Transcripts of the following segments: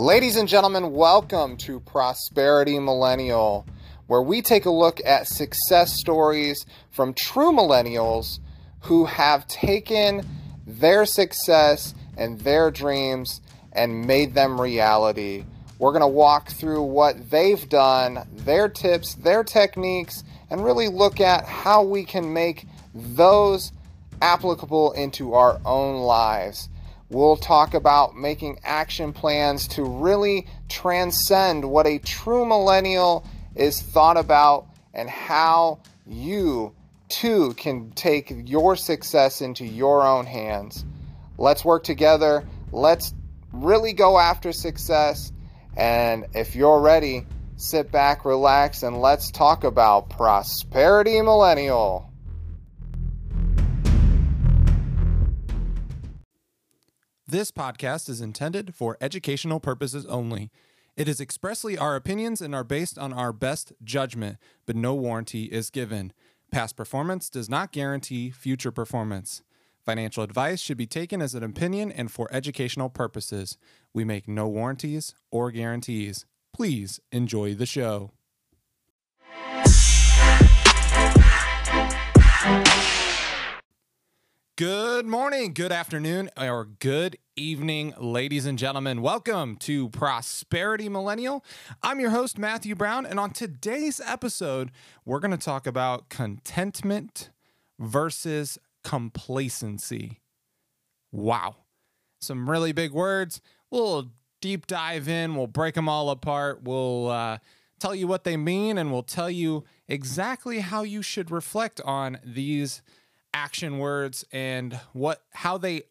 Ladies and gentlemen, welcome to Prosperity Millennial, where we take a look at success stories from true millennials who have taken their success and their dreams and made them reality. We're going to walk through what they've done, their tips, their techniques, and really look at how we can make those applicable into our own lives. We'll talk about making action plans to really transcend what a true millennial is thought about and how you too can take your success into your own hands. Let's work together. Let's really go after success. And if you're ready, sit back, relax, and let's talk about Prosperity Millennial. This podcast is intended for educational purposes only. It is expressly our opinions and are based on our best judgment, but no warranty is given. Past performance does not guarantee future performance. Financial advice should be taken as an opinion and for educational purposes. We make no warranties or guarantees. Please enjoy the show. Good morning, good afternoon, or good evening, ladies and gentlemen. Welcome to Prosperity Millennial. I'm your host, Matthew Brown, and on today's episode, we're going to talk about contentment versus complacency. Wow. Some really big words. We'll deep dive in, we'll break them all apart, we'll uh, tell you what they mean, and we'll tell you exactly how you should reflect on these action words and what how they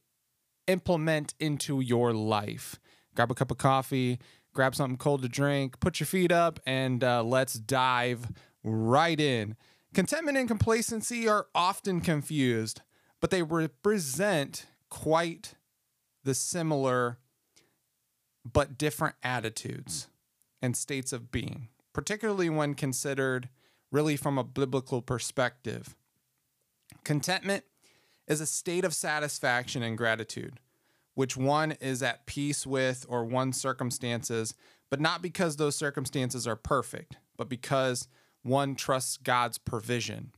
implement into your life. Grab a cup of coffee, grab something cold to drink, put your feet up, and uh, let's dive right in. Contentment and complacency are often confused, but they represent quite the similar but different attitudes and states of being, particularly when considered really from a biblical perspective. Contentment is a state of satisfaction and gratitude, which one is at peace with or one's circumstances, but not because those circumstances are perfect, but because one trusts God's provision.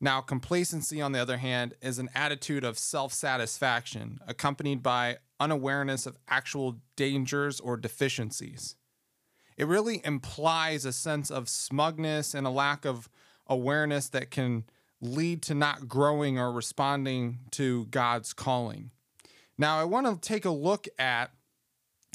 Now, complacency, on the other hand, is an attitude of self satisfaction accompanied by unawareness of actual dangers or deficiencies. It really implies a sense of smugness and a lack of awareness that can lead to not growing or responding to God's calling. Now, I want to take a look at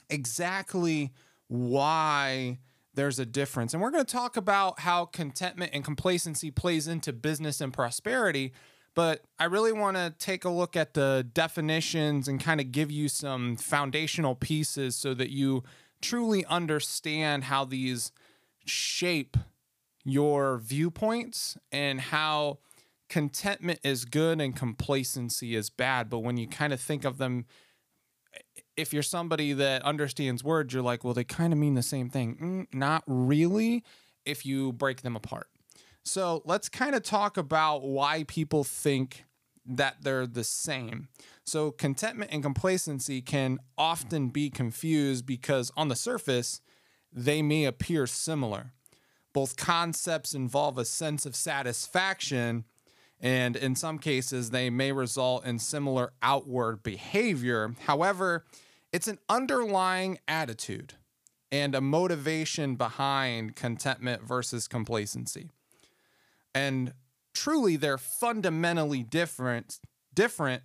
exactly why there's a difference. And we're going to talk about how contentment and complacency plays into business and prosperity. But I really want to take a look at the definitions and kind of give you some foundational pieces so that you truly understand how these shape your viewpoints and how contentment is good and complacency is bad. But when you kind of think of them, if you're somebody that understands words, you're like, well, they kind of mean the same thing. Mm, not really if you break them apart. So let's kind of talk about why people think that they're the same. So, contentment and complacency can often be confused because on the surface, they may appear similar. Both concepts involve a sense of satisfaction and in some cases, they may result in similar outward behavior. However, it's an underlying attitude and a motivation behind contentment versus complacency. And truly, they're fundamentally different, different,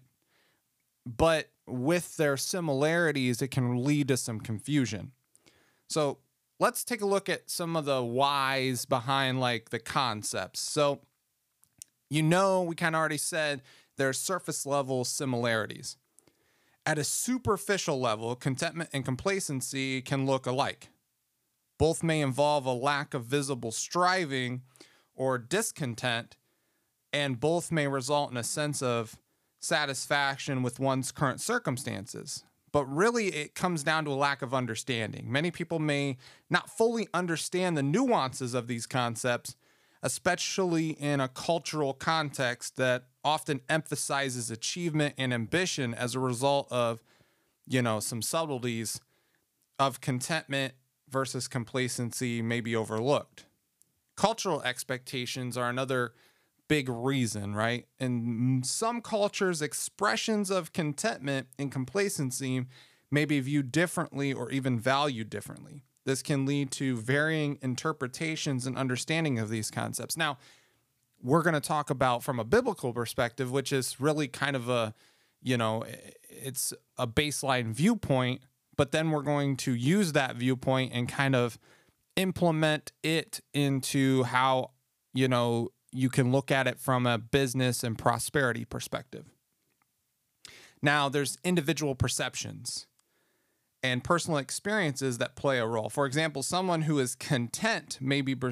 but with their similarities, it can lead to some confusion. So let's take a look at some of the whys behind like the concepts. So you know, we kind of already said there are surface level similarities. At a superficial level, contentment and complacency can look alike. Both may involve a lack of visible striving or discontent, and both may result in a sense of satisfaction with one's current circumstances. But really, it comes down to a lack of understanding. Many people may not fully understand the nuances of these concepts especially in a cultural context that often emphasizes achievement and ambition as a result of, you know, some subtleties of contentment versus complacency may be overlooked. Cultural expectations are another big reason, right? In some cultures, expressions of contentment and complacency may be viewed differently or even valued differently. This can lead to varying interpretations and understanding of these concepts. Now, we're going to talk about from a biblical perspective, which is really kind of a, you know, it's a baseline viewpoint, but then we're going to use that viewpoint and kind of implement it into how, you know, you can look at it from a business and prosperity perspective. Now, there's individual perceptions and personal experiences that play a role. For example, someone who is content may be per-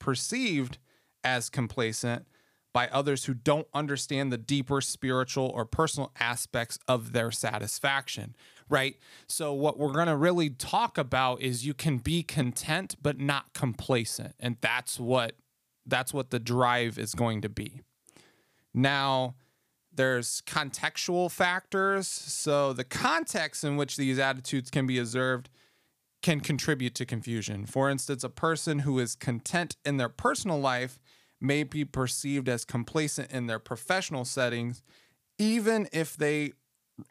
perceived as complacent by others who don't understand the deeper spiritual or personal aspects of their satisfaction, right? So, what we're to really talk about is you can be content but not complacent, and that's what that's what the drive is going to be. Now, there's contextual factors. So, the context in which these attitudes can be observed can contribute to confusion. For instance, a person who is content in their personal life may be perceived as complacent in their professional settings, even if they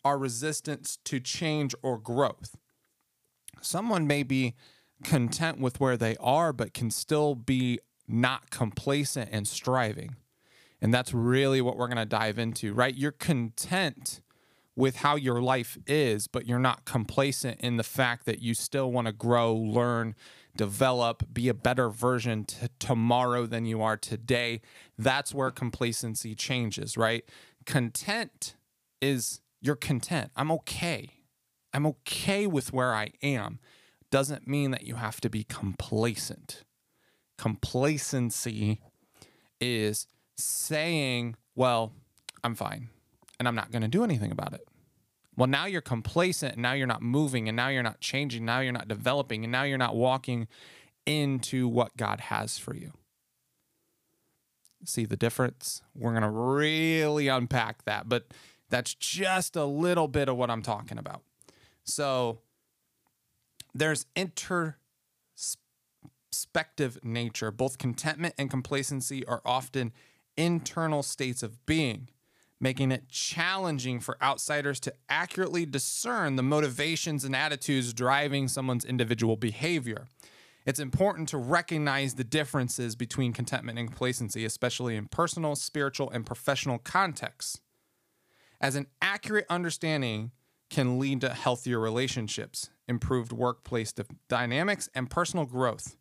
are resistant to change or growth. Someone may be content with where they are, but can still be not complacent and striving. And that's really what we're going to dive into, right? You're content with how your life is, but you're not complacent in the fact that you still want to grow, learn, develop, be a better version to tomorrow than you are today. That's where complacency changes, right? Content is you're content. I'm okay. I'm okay with where I am. Doesn't mean that you have to be complacent. Complacency is saying, well, I'm fine and I'm not going to do anything about it. Well, now you're complacent and now you're not moving and now you're not changing. Now you're not developing and now you're not walking into what God has for you. See the difference? We're going to really unpack that, but that's just a little bit of what I'm talking about. So there's inter perspective nature. Both contentment and complacency are often internal states of being, making it challenging for outsiders to accurately discern the motivations and attitudes driving someone's individual behavior. It's important to recognize the differences between contentment and complacency, especially in personal, spiritual, and professional contexts. As an accurate understanding can lead to healthier relationships, improved workplace dynamics, and personal growth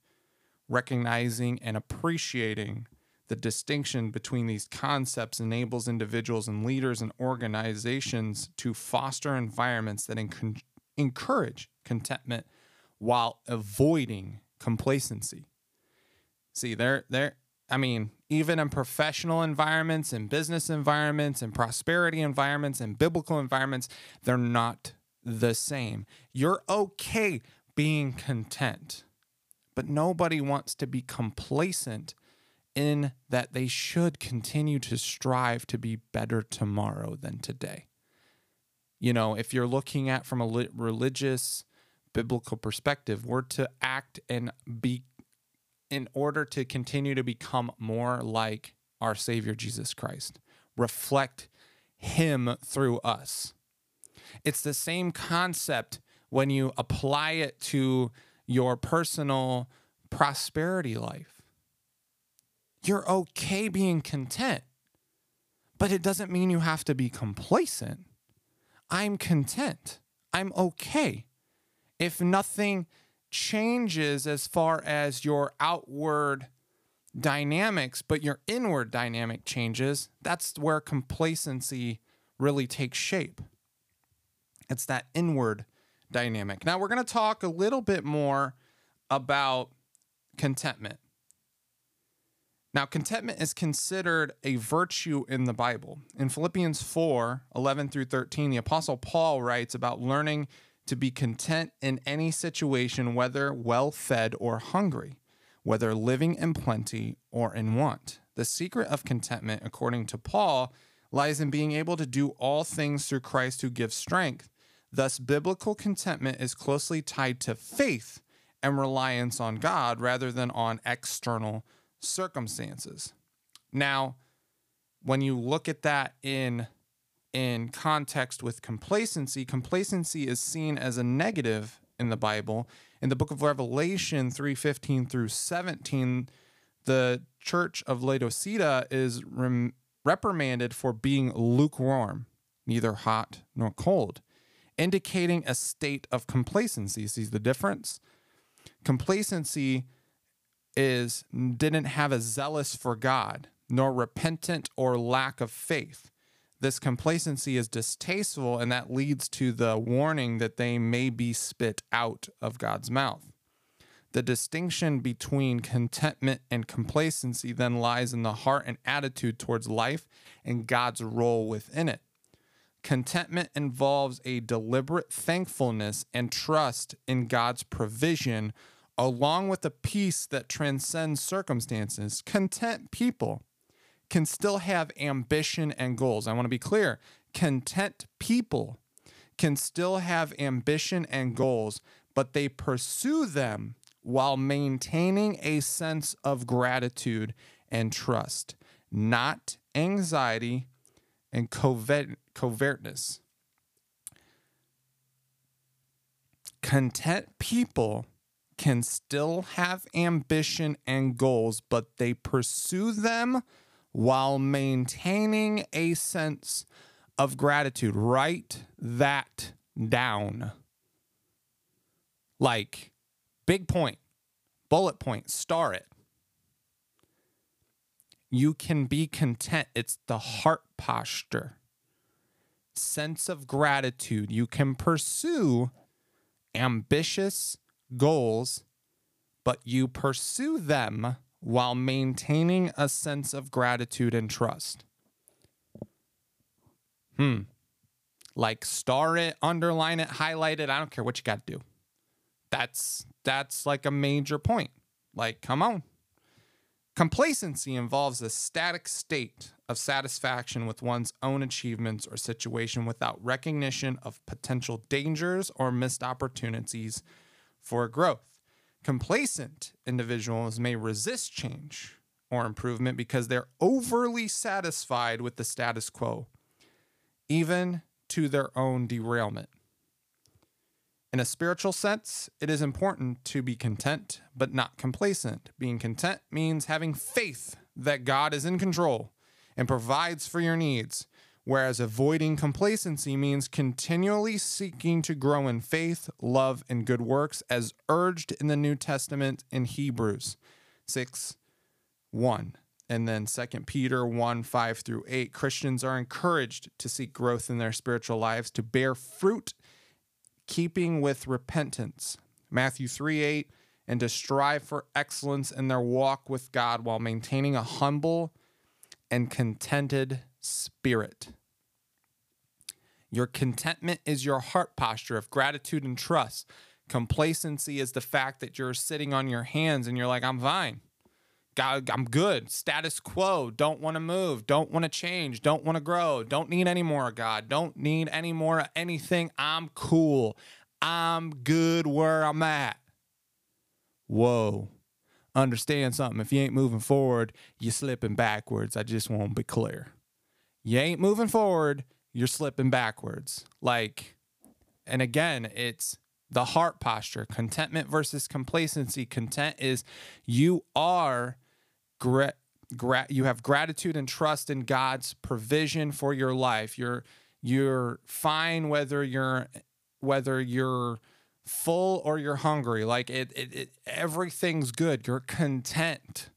recognizing and appreciating the distinction between these concepts enables individuals and leaders and organizations to foster environments that enc- encourage contentment while avoiding complacency. See, there there I mean, even in professional environments and business environments and prosperity environments and biblical environments, they're not the same. You're okay being content but nobody wants to be complacent in that they should continue to strive to be better tomorrow than today. You know, if you're looking at from a religious biblical perspective, we're to act and be in order to continue to become more like our Savior Jesus Christ, reflect Him through us. It's the same concept when you apply it to your personal prosperity life. You're okay being content, but it doesn't mean you have to be complacent. I'm content. I'm okay. If nothing changes as far as your outward dynamics, but your inward dynamic changes, that's where complacency really takes shape. It's that inward dynamic. Now, we're going to talk a little bit more about contentment. Now, contentment is considered a virtue in the Bible. In Philippians 4 11 through 13, the Apostle Paul writes about learning to be content in any situation, whether well fed or hungry, whether living in plenty or in want. The secret of contentment, according to Paul, lies in being able to do all things through Christ who gives strength. Thus, biblical contentment is closely tied to faith and reliance on God rather than on external circumstances. Now, when you look at that in in context with complacency, complacency is seen as a negative in the Bible. In the book of Revelation 3:15 through 17, the church of Laodicea is rem- reprimanded for being lukewarm, neither hot nor cold, indicating a state of complacency. See the difference? Complacency is didn't have a zealous for God, nor repentant or lack of faith. This complacency is distasteful, and that leads to the warning that they may be spit out of God's mouth. The distinction between contentment and complacency then lies in the heart and attitude towards life and God's role within it. Contentment involves a deliberate thankfulness and trust in God's provision, along with a peace that transcends circumstances. Content people can still have ambition and goals. I want to be clear content people can still have ambition and goals, but they pursue them while maintaining a sense of gratitude and trust, not anxiety and covert- covertness. Content people can still have ambition and goals, but they pursue them while maintaining a sense of gratitude. Write that down. Like, big point, bullet point, star it. You can be content. It's the heart posture, sense of gratitude. You can pursue ambitious goals, but you pursue them while maintaining a sense of gratitude and trust. Hmm. Like star it, underline it, highlight it. I don't care what you got to do. That's that's like a major point. Like, come on. Complacency involves a static state of satisfaction with one's own achievements or situation without recognition of potential dangers or missed opportunities for growth. Complacent individuals may resist change or improvement because they're overly satisfied with the status quo, even to their own derailment. In a spiritual sense, it is important to be content, but not complacent. Being content means having faith that God is in control and provides for your needs, whereas avoiding complacency means continually seeking to grow in faith, love, and good works, as urged in the New Testament in Hebrews 6 1. And then 2 Peter 1 5 through 8. Christians are encouraged to seek growth in their spiritual lives, to bear fruit keeping with repentance. Matthew 3 8, and to strive for excellence in their walk with God while maintaining a humble and contented spirit. Your contentment is your heart posture of gratitude and trust. Complacency is the fact that you're sitting on your hands and you're like, I'm fine. God, I'm good. Status quo. Don't want to move. Don't want to change. Don't want to grow. Don't need any more, God. Don't need any more anything. I'm cool. I'm good where I'm at. Whoa. Understand something. If you ain't moving forward, you're slipping backwards. I just want to be clear. You ain't moving forward, you're slipping backwards. Like, and again, it's the heart posture contentment versus complacency content is you are gra- you have gratitude and trust in God's provision for your life. You're you're fine whether you're whether you're full or you're hungry. Like it, it, it everything's good. You're content,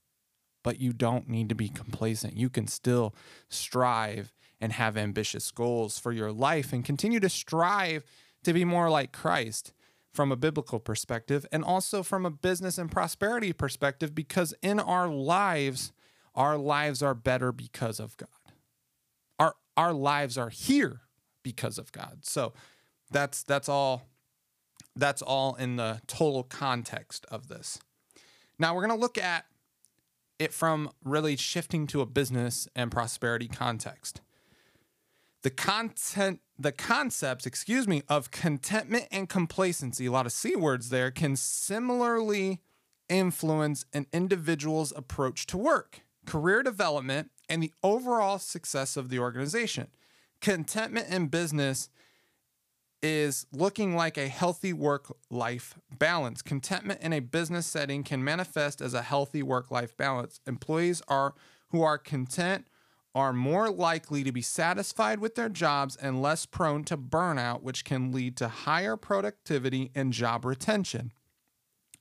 but you don't need to be complacent. You can still strive and have ambitious goals for your life and continue to strive to be more like Christ from a biblical perspective and also from a business and prosperity perspective because in our lives our lives are better because of God. Our our lives are here because of God. So that's that's all that's all in the total context of this. Now we're going to look at it from really shifting to a business and prosperity context. The content, the concepts, excuse me, of contentment and complacency, a lot of C words there, can similarly influence an individual's approach to work, career development, and the overall success of the organization. Contentment in business is looking like a healthy work life balance. Contentment in a business setting can manifest as a healthy work life balance. Employees are who are content are more likely to be satisfied with their jobs and less prone to burnout, which can lead to higher productivity and job retention.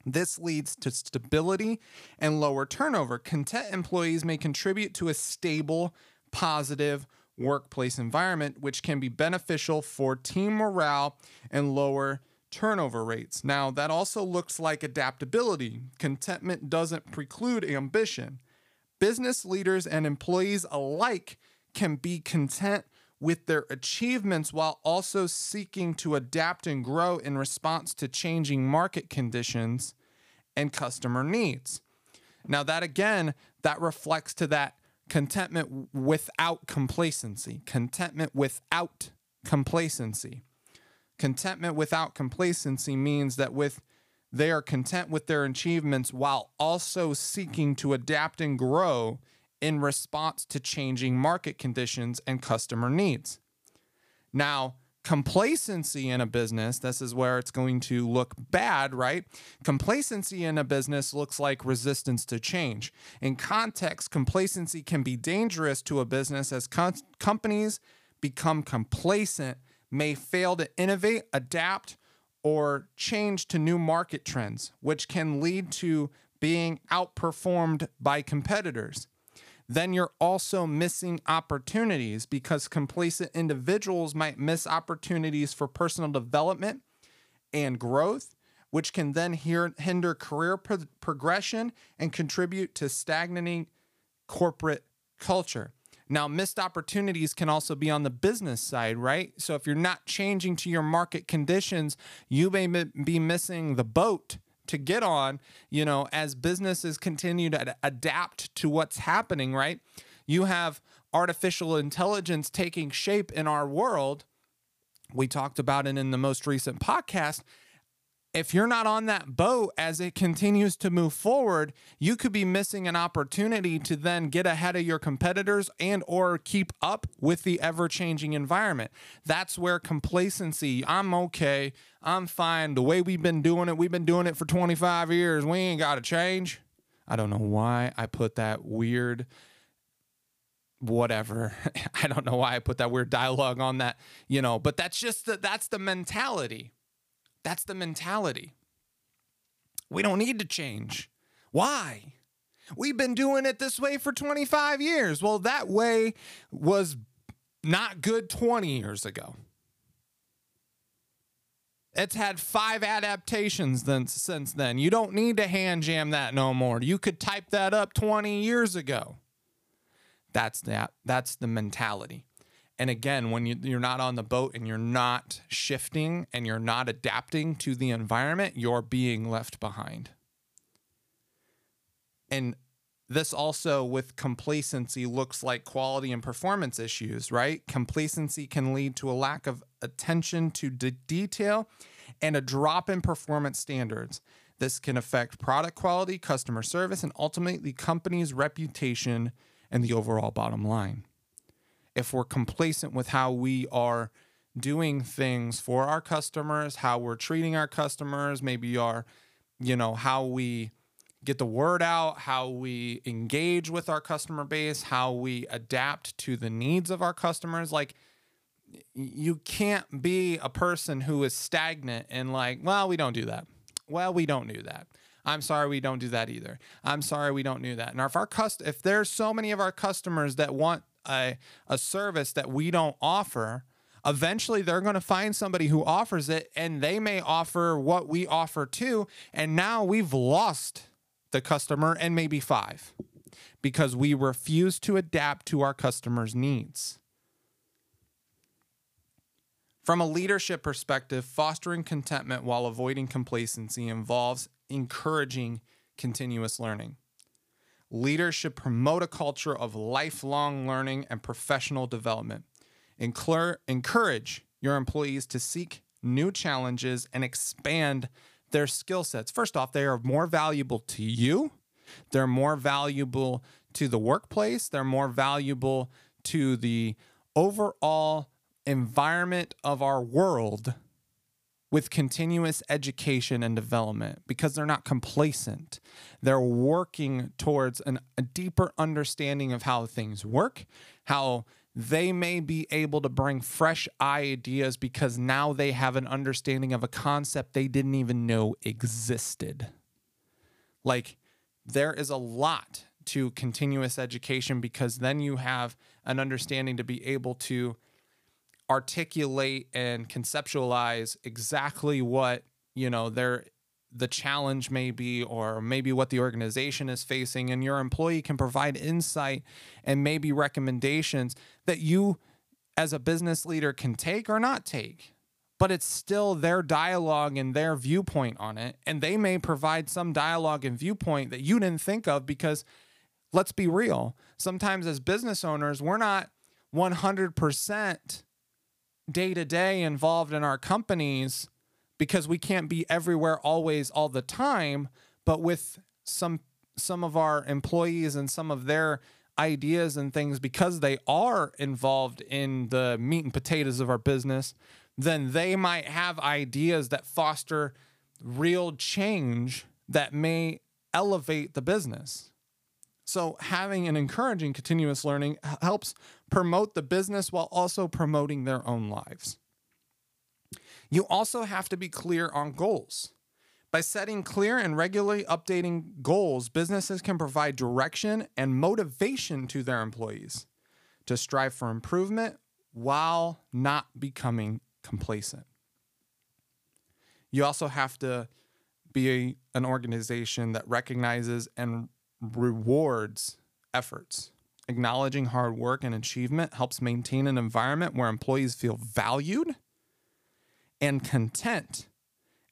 This leads to stability and lower turnover. Content employees may contribute to a stable, positive workplace environment, which can be beneficial for team morale and lower turnover rates. Now, that also looks like adaptability. Contentment doesn't preclude ambition. Business leaders and employees alike can be content with their achievements while also seeking to adapt and grow in response to changing market conditions and customer needs. Now that again, that reflects to that contentment without complacency, contentment without complacency. Contentment without complacency means that with they are content with their achievements while also seeking to adapt and grow in response to changing market conditions and customer needs. Now, complacency in a business, this is where it's going to look bad, right? Complacency in a business looks like resistance to change. In context, complacency can be dangerous to a business as com- companies become complacent, may fail to innovate, adapt, or change to new market trends, which can lead to being outperformed by competitors. Then you're also missing opportunities because complacent individuals might miss opportunities for personal development and growth, which can then hinder career pro- progression and contribute to stagnating corporate culture. Now, missed opportunities can also be on the business side, right? So if you're not changing to your market conditions, you may be missing the boat to get on, you know, as businesses continue to adapt to what's happening, right? You have artificial intelligence taking shape in our world. We talked about it in the most recent podcast if you're not on that boat as it continues to move forward, you could be missing an opportunity to then get ahead of your competitors and or keep up with the ever-changing environment. That's where complacency, I'm okay, I'm fine, the way we've been doing it, we've been doing it for 25 years, we ain't got to change. I don't know why I put that weird whatever. I don't know why I put that weird dialogue on that, you know, but that's just the, that's the mentality that's the mentality. We don't need to change. Why? We've been doing it this way for 25 years. Well, that way was not good 20 years ago. It's had five adaptations then, since then. You don't need to hand jam that no more. You could type that up 20 years ago. That's that. That's the mentality. And again, when you, you're not on the boat and you're not shifting and you're not adapting to the environment, you're being left behind. And this also with complacency looks like quality and performance issues, right? Complacency can lead to a lack of attention to de- detail and a drop in performance standards. This can affect product quality, customer service, and ultimately the company's reputation and the overall bottom line if we're complacent with how we are doing things for our customers, how we're treating our customers, maybe our, you know, how we get the word out, how we engage with our customer base, how we adapt to the needs of our customers. Like, you can't be a person who is stagnant and like, well, we don't do that. Well, we don't do that. I'm sorry we don't do that either. I'm sorry we don't do that. And if our cust if there's so many of our customers that want a, a service that we don't offer, eventually they're going to find somebody who offers it and they may offer what we offer too. And now we've lost the customer and maybe five because we refuse to adapt to our customers' needs. From a leadership perspective, fostering contentment while avoiding complacency involves encouraging continuous learning. Leaders should promote a culture of lifelong learning and professional development. encourage your employees to seek new challenges and expand their skill sets. First off, they are more valuable to you, they're more valuable to the workplace, they're more valuable to the overall environment of our world with continuous education and development because they're not complacent. They're working towards an, a deeper understanding of how things work, how they may be able to bring fresh ideas because now they have an understanding of a concept they didn't even know existed. Like, there is a lot to continuous education because then you have an understanding to be able to articulate and conceptualize exactly what you know their the challenge may be or maybe what the organization is facing. And your employee can provide insight and maybe recommendations that you as a business leader can take or not take. But it's still their dialogue and their viewpoint on it. And they may provide some dialogue and viewpoint that you didn't think of because let's be real sometimes as business owners we're not 100% day to day involved in our companies because we can't be everywhere always all the time but with some some of our employees and some of their ideas and things because they are involved in the meat and potatoes of our business then they might have ideas that foster real change that may elevate the business so having and encouraging continuous learning helps promote the business while also promoting their own lives. You also have to be clear on goals. By setting clear and regularly updating goals, businesses can provide direction and motivation to their employees to strive for improvement while not becoming complacent. You also have to be an organization that recognizes and rewards efforts. Acknowledging hard work and achievement helps maintain an environment where employees feel valued and content.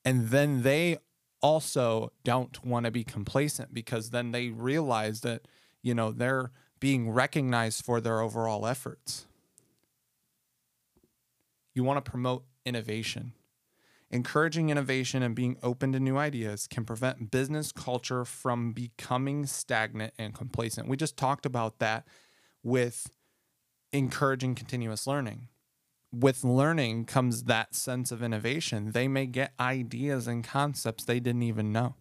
And then they also don't want to be complacent because then they realize that, you know, they're being recognized for their overall efforts. You want to promote innovation. Encouraging innovation and being open to new ideas can prevent business culture from becoming stagnant and complacent. We just talked about that with encouraging continuous learning. With learning comes that sense of innovation. They may get ideas and concepts they didn't even know.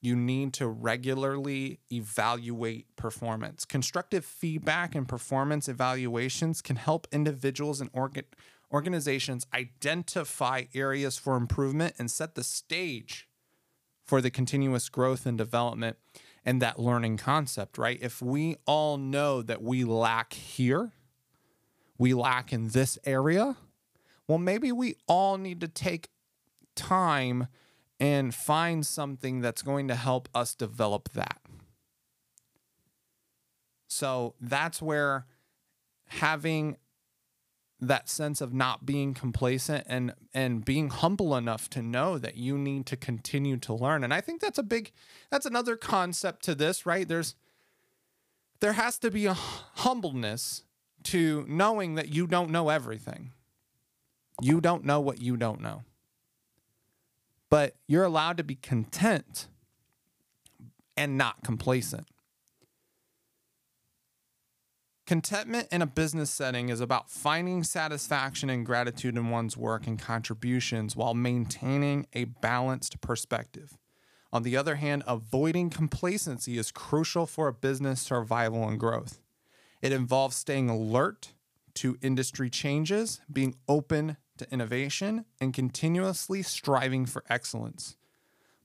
You need to regularly evaluate performance. Constructive feedback and performance evaluations can help individuals and organ- organizations identify areas for improvement and set the stage for the continuous growth and development and that learning concept, right? If we all know that we lack here, we lack in this area, well, maybe we all need to take time and find something that's going to help us develop that. So that's where having that sense of not being complacent and and being humble enough to know that you need to continue to learn. And i think that's a big that's another concept to this right? There's there has to be a humbleness to knowing that you don't know everything. You don't know what you don't know. But you're allowed to be content and not complacent Contentment in a business setting is about finding satisfaction and gratitude in one's work and contributions while maintaining a balanced perspective. On the other hand, avoiding complacency is crucial for a business survival and growth. It involves staying alert to industry changes, being open to innovation, and continuously striving for excellence.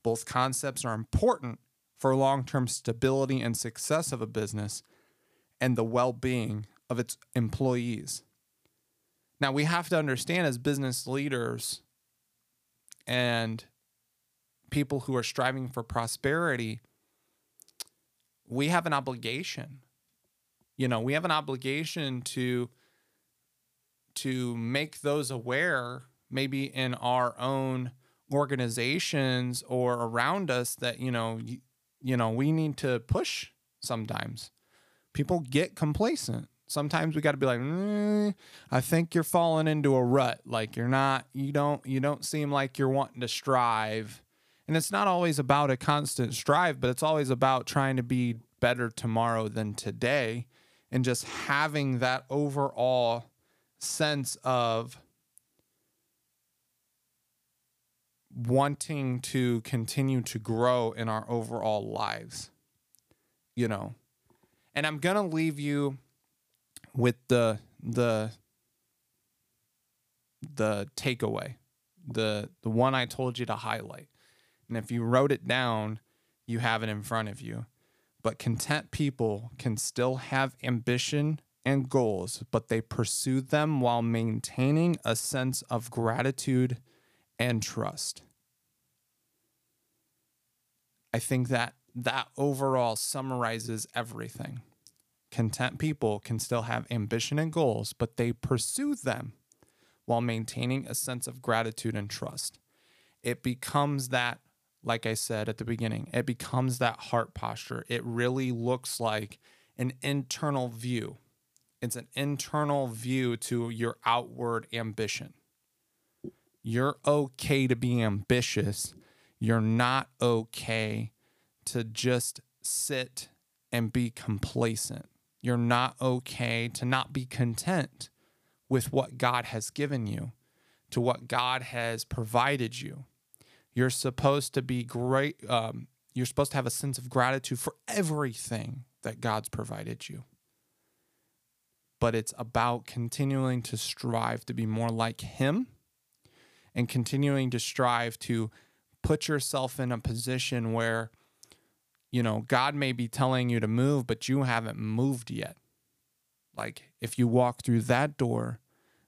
Both concepts are important for long term stability and success of a business and the well being of its employees. Now, we have to understand as business leaders and people who are striving for prosperity, we have an obligation. You know, we have an obligation to to make those aware maybe in our own organizations or around us that you know you, you know we need to push sometimes people get complacent. Sometimes we got to be like, mm, I think you're falling into a rut. Like you're not, you don't, you don't seem like you're wanting to strive. And it's not always about a constant strive, but it's always about trying to be better tomorrow than today and just having that overall sense of wanting to continue to grow in our overall lives you know and i'm gonna leave you with the the the takeaway the the one i told you to highlight and if you wrote it down you have it in front of you but content people can still have ambition and goals but they pursue them while maintaining a sense of gratitude and trust. I think that that overall summarizes everything. Content people can still have ambition and goals, but they pursue them while maintaining a sense of gratitude and trust. It becomes that, like I said at the beginning, it becomes that heart posture. It really looks like an internal view. It's an internal view to your outward ambition you're okay to be ambitious. You're not okay to just sit and be complacent. You're not okay to not be content with what God has given you, to what God has provided you. You're supposed to be great. Um, you're supposed to have a sense of gratitude for everything that God's provided you. But it's about continuing to strive to be more like Him and continuing to strive to put yourself in a position where you know God may be telling you to move but you haven't moved yet. Like if you walk through that door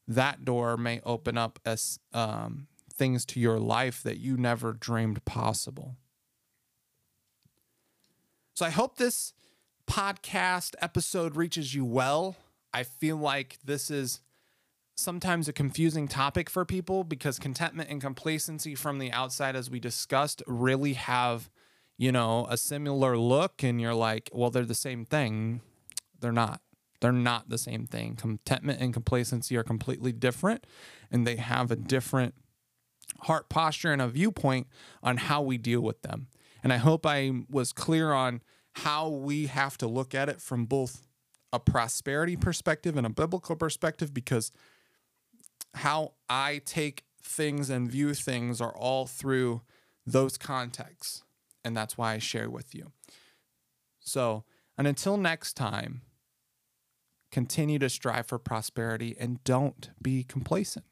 that door may open up as um, things to your life that you never dreamed possible. So i hope this podcast episode reaches you well. I feel like this is sometimes a confusing topic for people because contentment and complacency from the outside, as we discussed, really have, you know, a similar look. And you're like, well, they're the same thing. They're not. They're not the same thing. Contentment and complacency are completely different, and they have a different heart posture and a viewpoint on how we deal with them. And I hope I was clear on how we have to look at it from both a prosperity perspective and a biblical perspective because how I take things and view things are all through those contexts. And that's why I share with you. So, and until next time, continue to strive for prosperity and don't be complacent.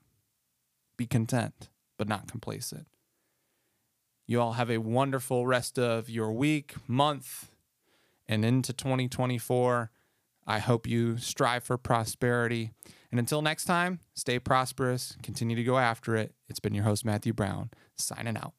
Be content, but not complacent. You all have a wonderful rest of your week, month, and into 2024. I hope you strive for prosperity. And until next time, stay prosperous, continue to go after it. It's been your host, Matthew Brown, signing out.